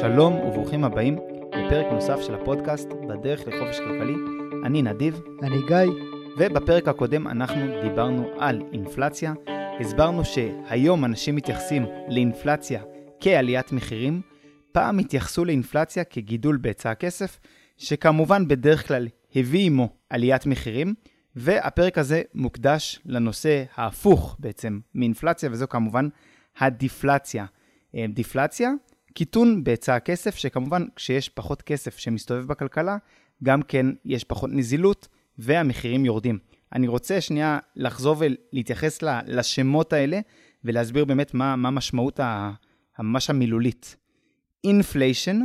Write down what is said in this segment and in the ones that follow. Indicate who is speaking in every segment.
Speaker 1: שלום וברוכים הבאים לפרק נוסף של הפודקאסט בדרך לחופש כלכלי. אני נדיב.
Speaker 2: אני גיא.
Speaker 1: ובפרק הקודם אנחנו דיברנו על אינפלציה. הסברנו שהיום אנשים מתייחסים לאינפלציה כעליית מחירים. פעם התייחסו לאינפלציה כגידול בהיצע הכסף, שכמובן בדרך כלל הביא עמו עליית מחירים. והפרק הזה מוקדש לנושא ההפוך בעצם מאינפלציה, וזו כמובן הדיפלציה. אה, דיפלציה, קיטון בהיצע הכסף, שכמובן כשיש פחות כסף שמסתובב בכלכלה, גם כן יש פחות נזילות והמחירים יורדים. אני רוצה שנייה לחזור ולהתייחס לשמות האלה ולהסביר באמת מה, מה משמעות ממש המילולית. inflation,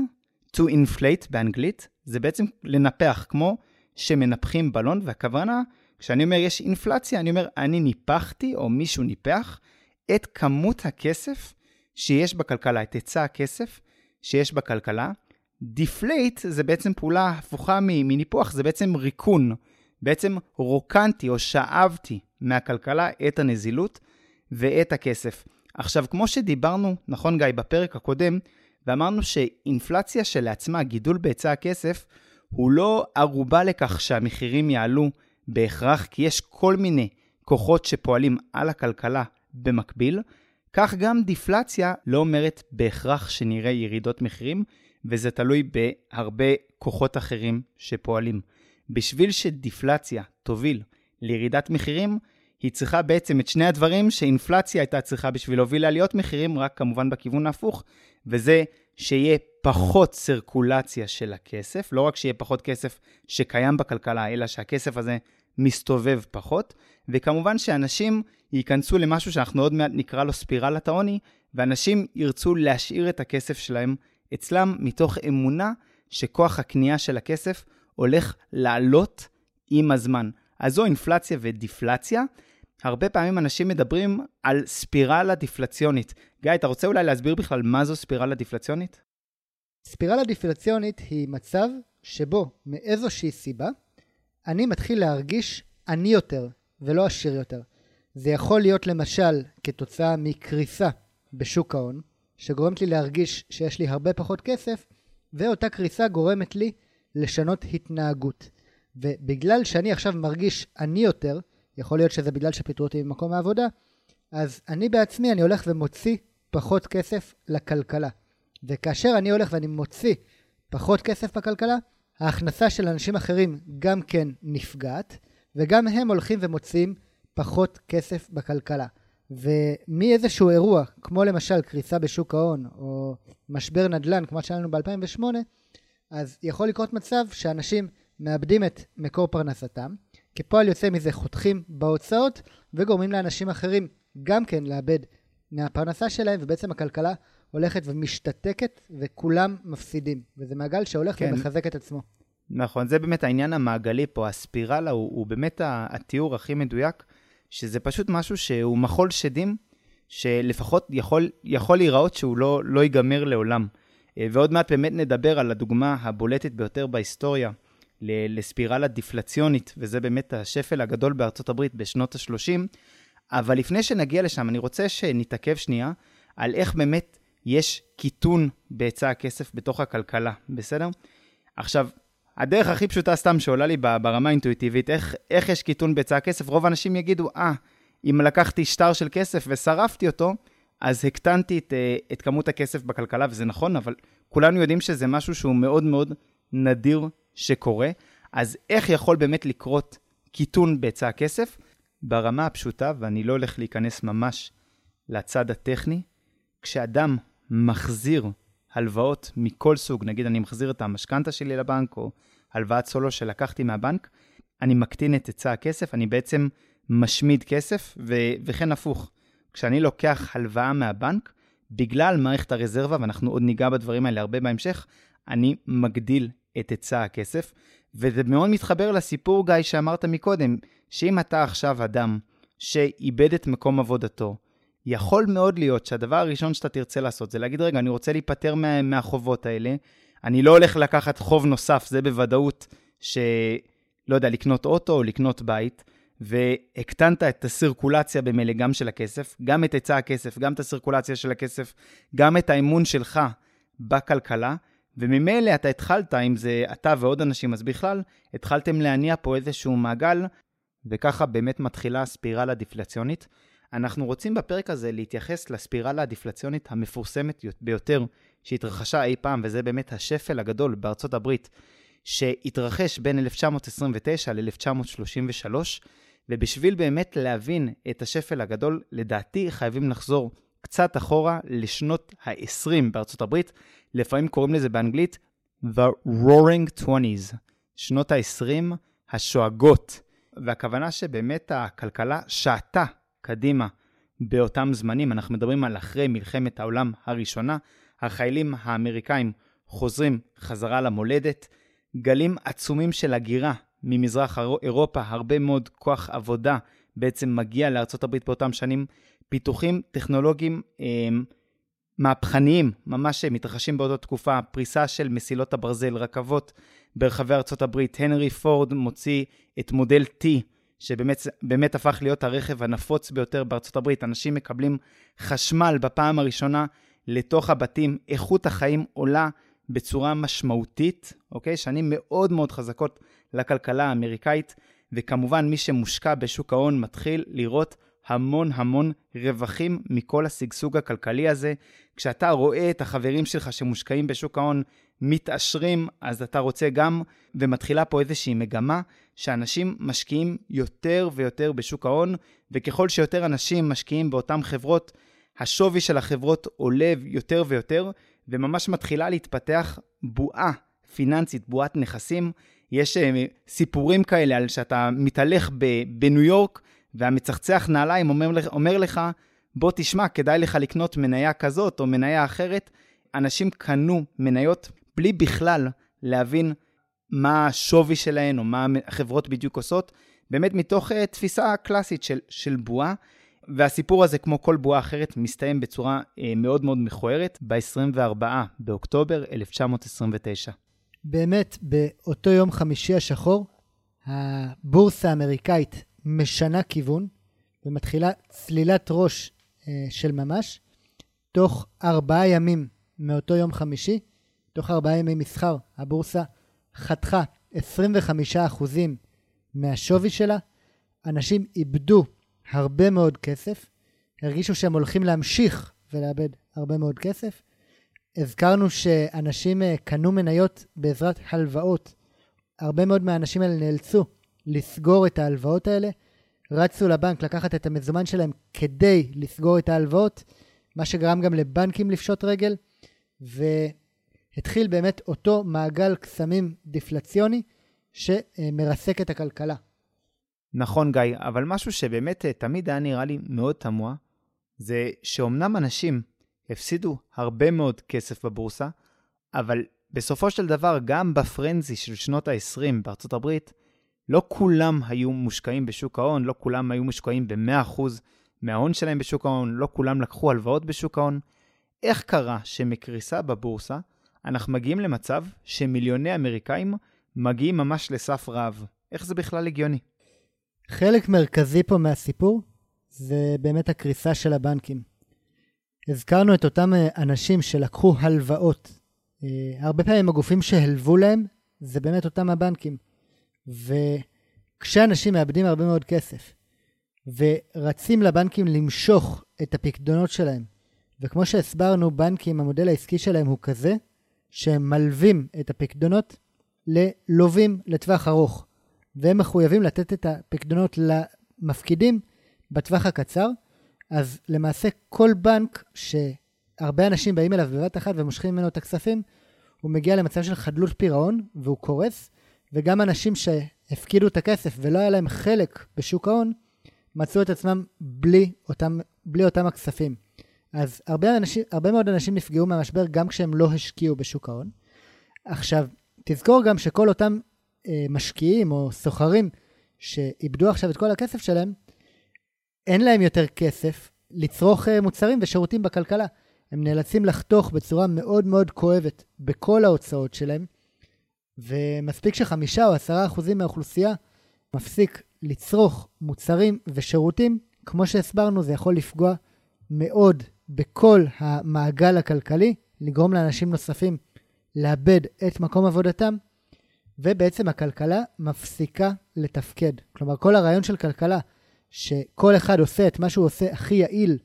Speaker 1: to inflate באנגלית, זה בעצם לנפח, כמו שמנפחים בלון, והכוונה, כשאני אומר יש אינפלציה, אני אומר אני ניפחתי או מישהו ניפח את כמות הכסף שיש בכלכלה, את היצע הכסף שיש בכלכלה. deflate זה בעצם פעולה הפוכה מניפוח, זה בעצם ריקון. בעצם רוקנתי או שאבתי מהכלכלה את הנזילות ואת הכסף. עכשיו, כמו שדיברנו, נכון גיא, בפרק הקודם, ואמרנו שאינפלציה שלעצמה, גידול בהיצע הכסף, הוא לא ערובה לכך שהמחירים יעלו בהכרח, כי יש כל מיני כוחות שפועלים על הכלכלה במקביל, כך גם דיפלציה לא אומרת בהכרח שנראה ירידות מחירים, וזה תלוי בהרבה כוחות אחרים שפועלים. בשביל שדיפלציה תוביל לירידת מחירים, היא צריכה בעצם את שני הדברים שאינפלציה הייתה צריכה בשביל להוביל לעליות מחירים, רק כמובן בכיוון ההפוך, וזה שיהיה פחות סרקולציה של הכסף, לא רק שיהיה פחות כסף שקיים בכלכלה, אלא שהכסף הזה מסתובב פחות, וכמובן שאנשים ייכנסו למשהו שאנחנו עוד מעט נקרא לו ספירלת העוני, ואנשים ירצו להשאיר את הכסף שלהם אצלם מתוך אמונה שכוח הקנייה של הכסף הולך לעלות עם הזמן. אז זו אינפלציה ודיפלציה. הרבה פעמים אנשים מדברים על ספירלה דיפלציונית. גיא, אתה רוצה אולי להסביר בכלל מה זו ספירלה דיפלציונית?
Speaker 2: ספירלה דיפלציונית היא מצב שבו מאיזושהי סיבה אני מתחיל להרגיש עני יותר ולא עשיר יותר. זה יכול להיות למשל כתוצאה מקריסה בשוק ההון, שגורמת לי להרגיש שיש לי הרבה פחות כסף, ואותה קריסה גורמת לי לשנות התנהגות. ובגלל שאני עכשיו מרגיש עני יותר, יכול להיות שזה בגלל שפיטרו אותי ממקום העבודה, אז אני בעצמי, אני הולך ומוציא פחות כסף לכלכלה. וכאשר אני הולך ואני מוציא פחות כסף בכלכלה, ההכנסה של אנשים אחרים גם כן נפגעת, וגם הם הולכים ומוציאים פחות כסף בכלכלה. ומאיזשהו אירוע, כמו למשל קריסה בשוק ההון, או משבר נדל"ן, כמו שהיה לנו ב-2008, אז יכול לקרות מצב שאנשים מאבדים את מקור פרנסתם, כפועל יוצא מזה חותכים בהוצאות, וגורמים לאנשים אחרים גם כן לאבד מהפרנסה שלהם, ובעצם הכלכלה הולכת ומשתתקת, וכולם מפסידים. וזה מעגל שהולך כן. ומחזק את עצמו.
Speaker 1: נכון, זה באמת העניין המעגלי פה, הספירלה הוא, הוא באמת התיאור הכי מדויק, שזה פשוט משהו שהוא מחול שדים, שלפחות יכול, יכול להיראות שהוא לא, לא ייגמר לעולם. אה, ועוד מעט באמת נדבר על הדוגמה הבולטת ביותר בהיסטוריה לספירלה דיפלציונית, וזה באמת השפל הגדול בארצות הברית בשנות ה-30. אבל לפני שנגיע לשם, אני רוצה שנתעכב שנייה על איך באמת יש קיטון בהיצע הכסף בתוך הכלכלה, בסדר? עכשיו, הדרך הכי פשוטה סתם שעולה לי ברמה האינטואיטיבית, איך, איך יש קיטון בהיצע הכסף, רוב האנשים יגידו, אה, ah, אם לקחתי שטר של כסף ושרפתי אותו, אז הקטנתי את, אה, את כמות הכסף בכלכלה, וזה נכון, אבל כולנו יודעים שזה משהו שהוא מאוד מאוד נדיר שקורה. אז איך יכול באמת לקרות קיטון בהיצע הכסף? ברמה הפשוטה, ואני לא הולך להיכנס ממש לצד הטכני, כשאדם מחזיר הלוואות מכל סוג, נגיד אני מחזיר את המשכנתה שלי לבנק, או הלוואת סולו שלקחתי מהבנק, אני מקטין את היצע הכסף, אני בעצם משמיד כסף, ו- וכן הפוך. כשאני לוקח הלוואה מהבנק, בגלל מערכת הרזרבה, ואנחנו עוד ניגע בדברים האלה הרבה בהמשך, אני מגדיל את היצע הכסף, וזה מאוד מתחבר לסיפור, גיא, שאמרת מקודם, שאם אתה עכשיו אדם שאיבד את מקום עבודתו, יכול מאוד להיות שהדבר הראשון שאתה תרצה לעשות זה להגיד, רגע, אני רוצה להיפטר מה, מהחובות האלה, אני לא הולך לקחת חוב נוסף, זה בוודאות שלא יודע, לקנות אוטו או לקנות בית, והקטנת את הסירקולציה במילא גם של הכסף, גם את היצע הכסף, גם את הסירקולציה של הכסף, גם את האמון שלך בכלכלה, וממילא אתה התחלת, אם זה אתה ועוד אנשים, אז בכלל, התחלתם להניע פה איזשהו מעגל, וככה באמת מתחילה הספירלה הדיפלציונית. אנחנו רוצים בפרק הזה להתייחס לספירלה הדיפלציונית המפורסמת ביותר שהתרחשה אי פעם, וזה באמת השפל הגדול בארצות הברית, שהתרחש בין 1929 ל-1933, ובשביל באמת להבין את השפל הגדול, לדעתי חייבים לחזור קצת אחורה לשנות ה-20 בארצות הברית, לפעמים קוראים לזה באנגלית The Roaring Twenties, שנות ה-20 השואגות. והכוונה שבאמת הכלכלה שעתה קדימה באותם זמנים. אנחנו מדברים על אחרי מלחמת העולם הראשונה, החיילים האמריקאים חוזרים חזרה למולדת, גלים עצומים של הגירה ממזרח אירופה, הרבה מאוד כוח עבודה בעצם מגיע לארצות הברית באותם שנים, פיתוחים טכנולוגיים אה, מהפכניים, ממש מתרחשים באותה תקופה, פריסה של מסילות הברזל, רכבות ברחבי ארצות הברית. הנרי פורד מוציא את מודל T, שבאמת הפך להיות הרכב הנפוץ ביותר בארצות הברית. אנשים מקבלים חשמל בפעם הראשונה לתוך הבתים, איכות החיים עולה בצורה משמעותית, אוקיי? שנים מאוד מאוד חזקות לכלכלה האמריקאית, וכמובן מי שמושקע בשוק ההון מתחיל לראות המון המון רווחים מכל השגשוג הכלכלי הזה. כשאתה רואה את החברים שלך שמושקעים בשוק ההון מתעשרים, אז אתה רוצה גם, ומתחילה פה איזושהי מגמה, שאנשים משקיעים יותר ויותר בשוק ההון, וככל שיותר אנשים משקיעים באותן חברות, השווי של החברות עולה יותר ויותר, וממש מתחילה להתפתח בועה פיננסית, בועת נכסים. יש אה, סיפורים כאלה על שאתה מתהלך בניו יורק, והמצחצח נעליים אומר, אומר לך, בוא תשמע, כדאי לך לקנות מניה כזאת או מניה אחרת. אנשים קנו מניות בלי בכלל להבין מה השווי שלהן או מה החברות בדיוק עושות, באמת מתוך uh, תפיסה קלאסית של, של בועה. והסיפור הזה, כמו כל בועה אחרת, מסתיים בצורה uh, מאוד מאוד מכוערת ב-24 באוקטובר 1929.
Speaker 2: באמת, באותו יום חמישי השחור, הבורסה האמריקאית משנה כיוון ומתחילה צלילת ראש uh, של ממש. תוך ארבעה ימים מאותו יום חמישי, תוך ארבעה ימי מסחר, הבורסה חתכה 25% מהשווי שלה. אנשים איבדו הרבה מאוד כסף, הרגישו שהם הולכים להמשיך ולאבד הרבה מאוד כסף. הזכרנו שאנשים אה, קנו מניות בעזרת הלוואות. הרבה מאוד מהאנשים האלה נאלצו לסגור את ההלוואות האלה, רצו לבנק לקחת את המזומן שלהם כדי לסגור את ההלוואות, מה שגרם גם לבנקים לפשוט רגל, והתחיל באמת אותו מעגל קסמים דיפלציוני שמרסק את הכלכלה.
Speaker 1: נכון, גיא, אבל משהו שבאמת אה, תמיד היה נראה לי מאוד תמוה, זה שאומנם אנשים הפסידו הרבה מאוד כסף בבורסה, אבל בסופו של דבר, גם בפרנזי של שנות ה-20 בארצות הברית, לא כולם היו מושקעים בשוק ההון, לא כולם היו מושקעים ב-100% מההון שלהם בשוק ההון, לא כולם לקחו הלוואות בשוק ההון. איך קרה שמקריסה בבורסה, אנחנו מגיעים למצב שמיליוני אמריקאים מגיעים ממש לסף רעב? איך זה בכלל הגיוני?
Speaker 2: חלק מרכזי פה מהסיפור זה באמת הקריסה של הבנקים. הזכרנו את אותם אה, אנשים שלקחו הלוואות. אה, הרבה פעמים הגופים שהלוו להם זה באמת אותם הבנקים. וכשאנשים מאבדים הרבה מאוד כסף ורצים לבנקים למשוך את הפקדונות שלהם, וכמו שהסברנו, בנקים, המודל העסקי שלהם הוא כזה, שהם מלווים את הפקדונות ללווים לטווח ארוך, והם מחויבים לתת את הפקדונות למפקידים בטווח הקצר, אז למעשה כל בנק שהרבה אנשים באים אליו בבת אחת ומושכים ממנו את הכספים, הוא מגיע למצב של חדלות פירעון והוא קורס, וגם אנשים שהפקידו את הכסף ולא היה להם חלק בשוק ההון, מצאו את עצמם בלי אותם, בלי אותם הכספים. אז הרבה, אנשים, הרבה מאוד אנשים נפגעו מהמשבר גם כשהם לא השקיעו בשוק ההון. עכשיו, תזכור גם שכל אותם אה, משקיעים או סוחרים שאיבדו עכשיו את כל הכסף שלהם, אין להם יותר כסף לצרוך אה, מוצרים ושירותים בכלכלה. הם נאלצים לחתוך בצורה מאוד מאוד כואבת בכל ההוצאות שלהם, ומספיק שחמישה או עשרה אחוזים מהאוכלוסייה מפסיק לצרוך מוצרים ושירותים, כמו שהסברנו, זה יכול לפגוע מאוד בכל המעגל הכלכלי, לגרום לאנשים נוספים לאבד את מקום עבודתם, ובעצם הכלכלה מפסיקה לתפקד. כלומר, כל הרעיון של כלכלה, שכל אחד עושה את מה שהוא עושה הכי יעיל,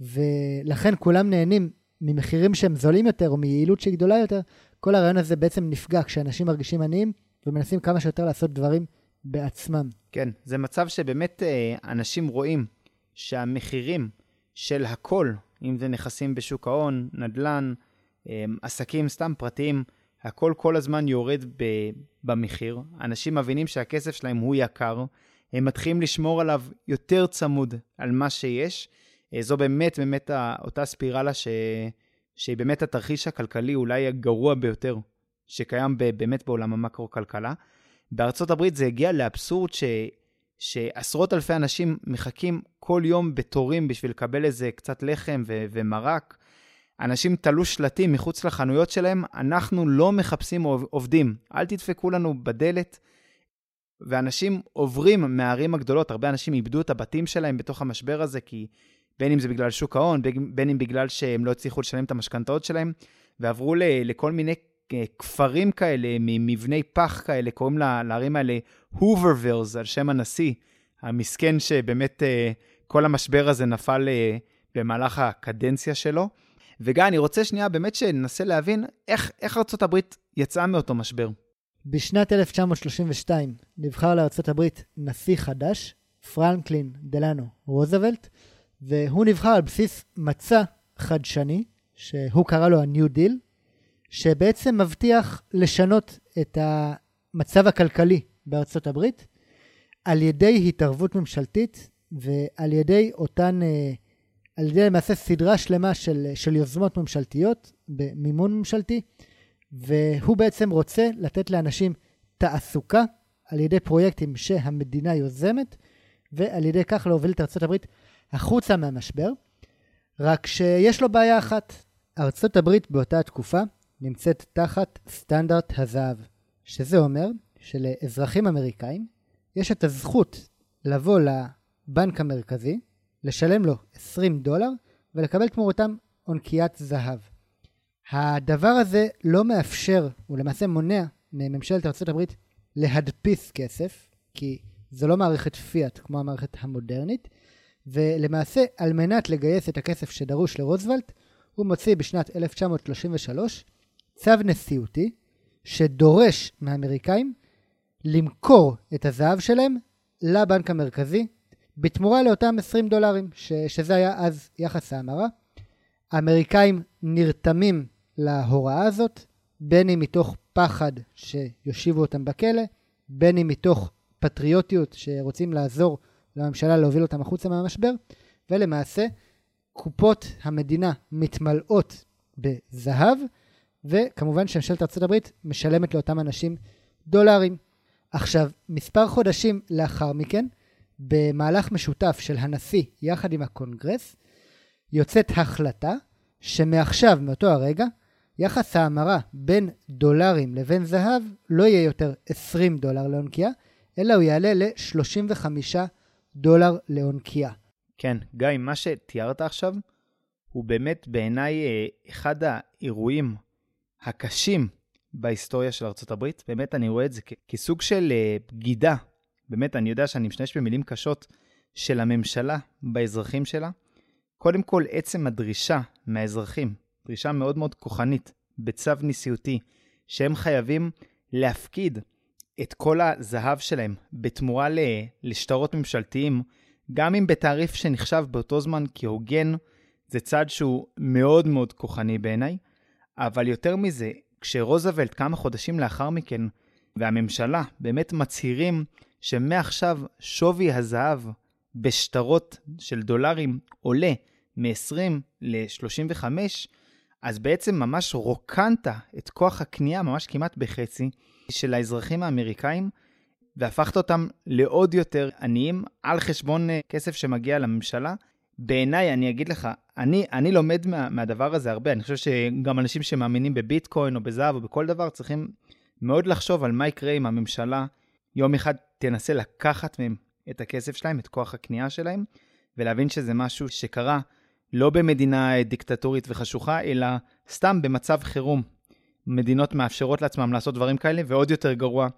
Speaker 2: ולכן כולם נהנים ממחירים שהם זולים יותר, או מיעילות שהיא גדולה יותר, כל הרעיון הזה בעצם נפגע כשאנשים מרגישים עניים, ומנסים כמה שיותר לעשות דברים בעצמם.
Speaker 1: כן, זה מצב שבאמת אה, אנשים רואים שהמחירים של הכל, אם זה נכסים בשוק ההון, נדל"ן, אה, עסקים סתם פרטיים, הכל כל הזמן יורד ב- במחיר. אנשים מבינים שהכסף שלהם הוא יקר, הם מתחילים לשמור עליו יותר צמוד על מה שיש. אה, זו באמת באמת אותה ספירלה ש... שהיא באמת התרחיש הכלכלי אולי הגרוע ביותר שקיים באמת בעולם המקרו-כלכלה. בארצות הברית זה הגיע לאבסורד ש... שעשרות אלפי אנשים מחכים כל יום בתורים בשביל לקבל איזה קצת לחם ו... ומרק. אנשים תלו שלטים מחוץ לחנויות שלהם, אנחנו לא מחפשים עובדים, אל תדפקו לנו בדלת. ואנשים עוברים מהערים הגדולות, הרבה אנשים איבדו את הבתים שלהם בתוך המשבר הזה, כי בין אם זה בגלל שוק ההון, בין אם בגלל שהם לא הצליחו לשלם את המשכנתאות שלהם, ועברו ל, לכל מיני אה, כפרים כאלה, ממבני פח כאלה, קוראים לערים האלה הוברווילס, על שם הנשיא, המסכן שבאמת אה, כל המשבר הזה נפל אה, במהלך הקדנציה שלו. וגיא, אני רוצה שנייה באמת שננסה להבין איך, איך ארה"ב יצאה מאותו משבר.
Speaker 2: בשנת 1932 נבחר לארה"ב נשיא חדש, פרנקלין דלנו רוזוולט, והוא נבחר על בסיס מצע חדשני, שהוא קרא לו ה-New Deal, שבעצם מבטיח לשנות את המצב הכלכלי בארצות הברית על ידי התערבות ממשלתית ועל ידי אותן, אה, על ידי למעשה סדרה שלמה של, של יוזמות ממשלתיות במימון ממשלתי, והוא בעצם רוצה לתת לאנשים תעסוקה על ידי פרויקטים שהמדינה יוזמת, ועל ידי כך להוביל את ארצות הברית החוצה מהמשבר, רק שיש לו בעיה אחת. ארצות הברית באותה תקופה נמצאת תחת סטנדרט הזהב, שזה אומר שלאזרחים אמריקאים יש את הזכות לבוא לבנק המרכזי, לשלם לו 20 דולר ולקבל תמורתם עונקיית זהב. הדבר הזה לא מאפשר, הוא למעשה מונע מממשלת הברית להדפיס כסף, כי זו לא מערכת פיאט כמו המערכת המודרנית, ולמעשה על מנת לגייס את הכסף שדרוש לרוזוולט, הוא מוציא בשנת 1933 צו נשיאותי שדורש מהאמריקאים למכור את הזהב שלהם לבנק המרכזי בתמורה לאותם 20 דולרים, ש, שזה היה אז יחס ההמרה. האמריקאים נרתמים להוראה הזאת, בין אם מתוך פחד שיושיבו אותם בכלא, בין אם מתוך פטריוטיות שרוצים לעזור לממשלה להוביל אותם החוצה מהמשבר, ולמעשה קופות המדינה מתמלאות בזהב, וכמובן שממשלת ארה"ב משלמת לאותם אנשים דולרים. עכשיו, מספר חודשים לאחר מכן, במהלך משותף של הנשיא יחד עם הקונגרס, יוצאת החלטה שמעכשיו, מאותו הרגע, יחס ההמרה בין דולרים לבין זהב לא יהיה יותר 20 דולר לעונקייה, אלא הוא יעלה ל-35 דולר לעונקייה.
Speaker 1: כן, גיא, מה שתיארת עכשיו הוא באמת בעיניי אה, אחד האירועים הקשים בהיסטוריה של ארה"ב. באמת, אני רואה את זה כסוג של אה, בגידה. באמת, אני יודע שאני משתמש במילים קשות של הממשלה באזרחים שלה. קודם כל, עצם הדרישה מהאזרחים, דרישה מאוד מאוד כוחנית, בצו נשיאותי, שהם חייבים להפקיד את כל הזהב שלהם בתמורה לשטרות ממשלתיים, גם אם בתעריף שנחשב באותו זמן כהוגן, זה צעד שהוא מאוד מאוד כוחני בעיניי. אבל יותר מזה, כשרוזוולט כמה חודשים לאחר מכן, והממשלה באמת מצהירים שמעכשיו שווי הזהב בשטרות של דולרים עולה מ-20 ל-35, אז בעצם ממש רוקנת את כוח הקנייה ממש כמעט בחצי של האזרחים האמריקאים, והפכת אותם לעוד יותר עניים על חשבון אה, כסף שמגיע לממשלה. בעיניי, אני אגיד לך, אני, אני לומד מה, מהדבר הזה הרבה. אני חושב שגם אנשים שמאמינים בביטקוין או בזהב או בכל דבר צריכים מאוד לחשוב על מה יקרה אם הממשלה יום אחד תנסה לקחת מהם את הכסף שלהם, את כוח הקנייה שלהם, ולהבין שזה משהו שקרה לא במדינה דיקטטורית וחשוכה, אלא סתם במצב חירום. מדינות מאפשרות לעצמם לעשות דברים כאלה, ועוד יותר גרוע,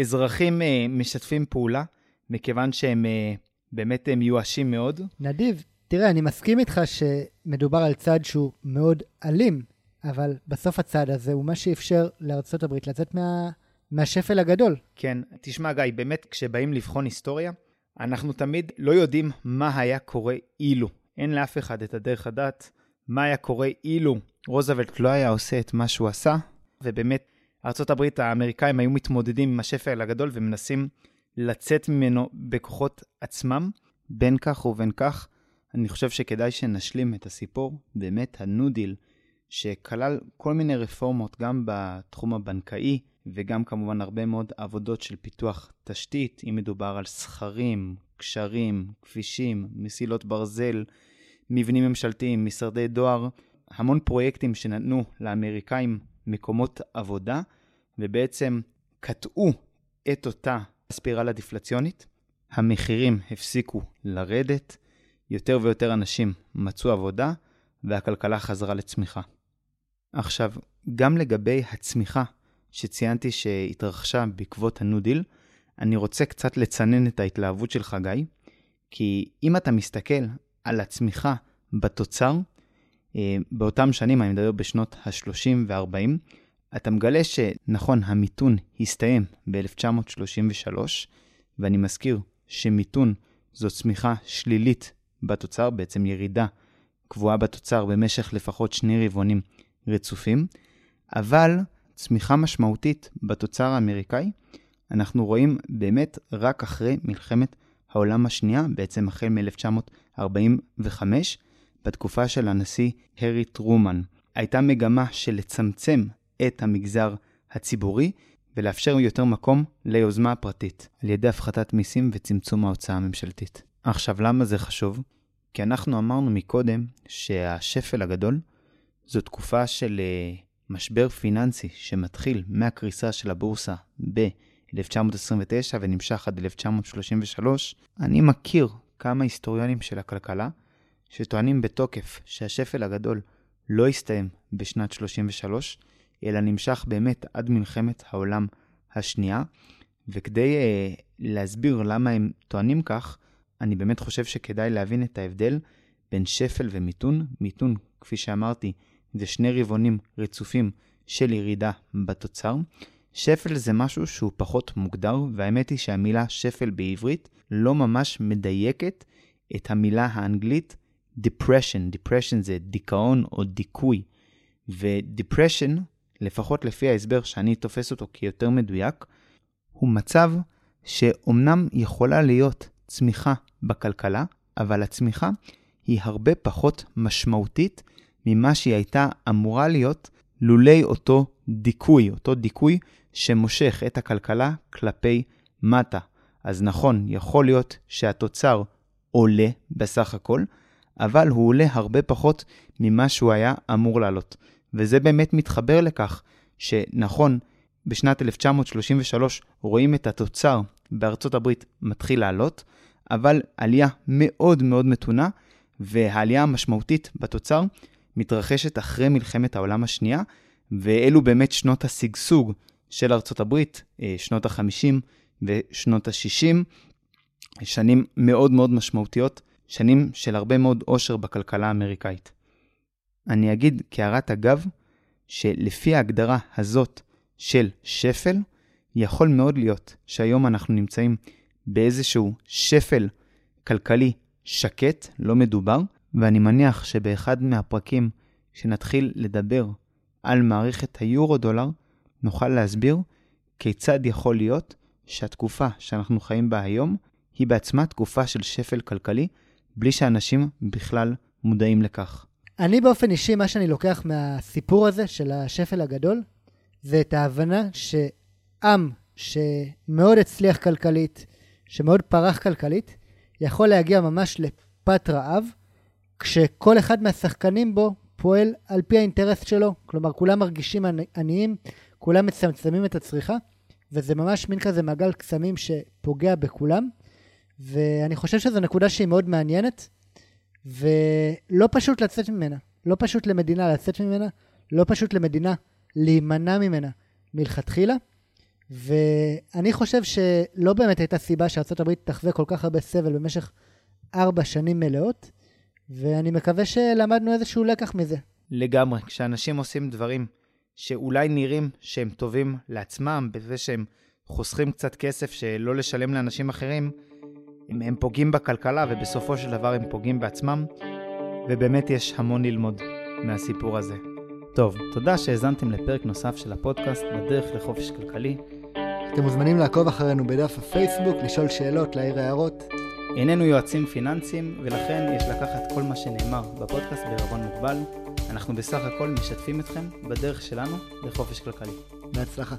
Speaker 1: אזרחים אה, משתפים פעולה, מכיוון שהם אה, באמת מיואשים מאוד.
Speaker 2: נדיב, תראה, אני מסכים איתך שמדובר על צעד שהוא מאוד אלים, אבל בסוף הצעד הזה הוא מה שאפשר לארצות הברית לצאת מה... מהשפל הגדול.
Speaker 1: כן, תשמע גיא, באמת כשבאים לבחון היסטוריה, אנחנו תמיד לא יודעים מה היה קורה אילו. אין לאף אחד את הדרך לדעת מה היה קורה אילו רוזוולט לא היה עושה את מה שהוא עשה, ובאמת, ארה"ב, האמריקאים היו מתמודדים עם השפל הגדול ומנסים לצאת ממנו בכוחות עצמם. בין כך ובין כך, אני חושב שכדאי שנשלים את הסיפור. באמת, הנו-דיל, שכלל כל מיני רפורמות גם בתחום הבנקאי, וגם כמובן הרבה מאוד עבודות של פיתוח תשתית, אם מדובר על סכרים, קשרים, כבישים, מסילות ברזל, מבנים ממשלתיים, משרדי דואר, המון פרויקטים שנתנו לאמריקאים מקומות עבודה, ובעצם קטעו את אותה ספירלה דיפלציונית. המחירים הפסיקו לרדת, יותר ויותר אנשים מצאו עבודה, והכלכלה חזרה לצמיחה. עכשיו, גם לגבי הצמיחה שציינתי שהתרחשה בעקבות הנו-דיל, אני רוצה קצת לצנן את ההתלהבות שלך, גיא, כי אם אתה מסתכל על הצמיחה בתוצר, אה, באותם שנים, אני מדבר בשנות ה-30 וה-40, אתה מגלה שנכון, המיתון הסתיים ב-1933, ואני מזכיר שמיתון זו צמיחה שלילית בתוצר, בעצם ירידה קבועה בתוצר במשך לפחות שני רבעונים רצופים, אבל צמיחה משמעותית בתוצר האמריקאי, אנחנו רואים באמת רק אחרי מלחמת העולם השנייה, בעצם החל מ-1945, בתקופה של הנשיא הרי טרומן. הייתה מגמה של לצמצם את המגזר הציבורי ולאפשר יותר מקום ליוזמה הפרטית, על ידי הפחתת מיסים וצמצום ההוצאה הממשלתית. עכשיו, למה זה חשוב? כי אנחנו אמרנו מקודם שהשפל הגדול זו תקופה של uh, משבר פיננסי שמתחיל מהקריסה של הבורסה ב-1929 ונמשך עד 1933. אני מכיר כמה היסטוריונים של הכלכלה שטוענים בתוקף שהשפל הגדול לא הסתיים בשנת 33, אלא נמשך באמת עד מלחמת העולם השנייה. וכדי uh, להסביר למה הם טוענים כך, אני באמת חושב שכדאי להבין את ההבדל בין שפל ומיתון. מיתון, כפי שאמרתי, זה שני רבעונים רצופים של ירידה בתוצר. שפל זה משהו שהוא פחות מוגדר, והאמת היא שהמילה שפל בעברית לא ממש מדייקת את המילה האנגלית depression. depression זה דיכאון או דיכוי. ו-depression, לפחות לפי ההסבר שאני תופס אותו כיותר מדויק, הוא מצב שאומנם יכולה להיות צמיחה בכלכלה, אבל הצמיחה היא הרבה פחות משמעותית ממה שהיא הייתה אמורה להיות לולי אותו דיכוי, אותו דיכוי שמושך את הכלכלה כלפי מטה. אז נכון, יכול להיות שהתוצר עולה בסך הכל, אבל הוא עולה הרבה פחות ממה שהוא היה אמור לעלות. וזה באמת מתחבר לכך שנכון, בשנת 1933 רואים את התוצר בארצות הברית מתחיל לעלות, אבל עלייה מאוד מאוד מתונה, והעלייה המשמעותית בתוצר מתרחשת אחרי מלחמת העולם השנייה, ואלו באמת שנות השגשוג של ארצות הברית, אה, שנות ה-50 ושנות ה-60, שנים מאוד מאוד משמעותיות, שנים של הרבה מאוד עושר בכלכלה האמריקאית. אני אגיד כהערת אגב, שלפי ההגדרה הזאת של שפל, יכול מאוד להיות שהיום אנחנו נמצאים באיזשהו שפל כלכלי שקט, לא מדובר, ואני מניח שבאחד מהפרקים שנתחיל לדבר על מערכת היורו-דולר, נוכל להסביר כיצד יכול להיות שהתקופה שאנחנו חיים בה היום היא בעצמה תקופה של שפל כלכלי, בלי שאנשים בכלל מודעים לכך.
Speaker 2: אני באופן אישי, מה שאני לוקח מהסיפור הזה של השפל הגדול, זה את ההבנה שעם שמאוד הצליח כלכלית, שמאוד פרח כלכלית, יכול להגיע ממש לפת רעב, כשכל אחד מהשחקנים בו פועל על פי האינטרס שלו. כלומר, כולם מרגישים עניים, כולם מצמצמים את הצריכה, וזה ממש מין כזה מעגל קסמים שפוגע בכולם. ואני חושב שזו נקודה שהיא מאוד מעניינת, ולא פשוט לצאת ממנה. לא פשוט למדינה לצאת ממנה, לא פשוט למדינה להימנע ממנה מלכתחילה. ואני חושב שלא באמת הייתה סיבה שארה"ב תחווה כל כך הרבה סבל במשך ארבע שנים מלאות, ואני מקווה שלמדנו איזשהו לקח מזה.
Speaker 1: לגמרי. כשאנשים עושים דברים שאולי נראים שהם טובים לעצמם, בזה שהם חוסכים קצת כסף שלא לשלם לאנשים אחרים, הם, הם פוגעים בכלכלה ובסופו של דבר הם פוגעים בעצמם, ובאמת יש המון ללמוד מהסיפור הזה. טוב, תודה שהאזנתם לפרק נוסף של הפודקאסט בדרך לחופש כלכלי.
Speaker 2: אתם מוזמנים לעקוב אחרינו בדף הפייסבוק, לשאול שאלות, להעיר הערות.
Speaker 1: איננו יועצים פיננסיים, ולכן יש לקחת כל מה שנאמר בפודקאסט בערבון מוגבל. אנחנו בסך הכל משתפים אתכם בדרך שלנו לחופש כלכלי.
Speaker 2: בהצלחה.